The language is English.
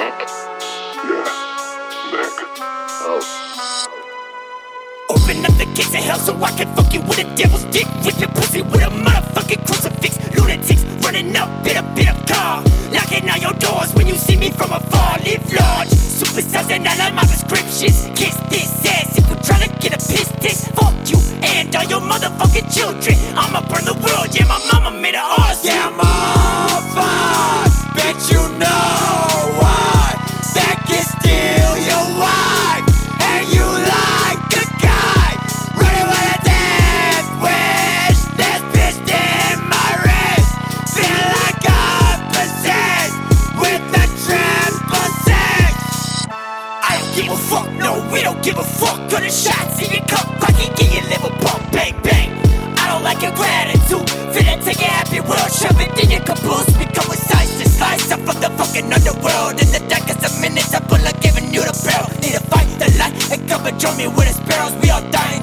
Beck? Yeah, Beck. Oh. Open up the gates of hell so I can fuck you with a devil's dick. Whip your pussy with a motherfucking crucifix. Lunatics running up in a bit of car. Knocking on your doors when you see me from afar. Live large. Superstars and all of my prescriptions. Kiss this ass if you're trying to get a piss test. Fuck you and all your motherfucking children. I'ma burn the world, yeah, my mama made an arson. Yeah, give a fuck, no, we don't give a fuck. Put a shots in your cup, I can get your liver pump, bang, bang. I don't like your gratitude, finna take a happy world, shove it in your caboose. We go size to slice up from the fucking underworld. In the darkest of minutes, I pull up, giving you the barrel. Need to fight the light and come and join me with the sparrows, we all dying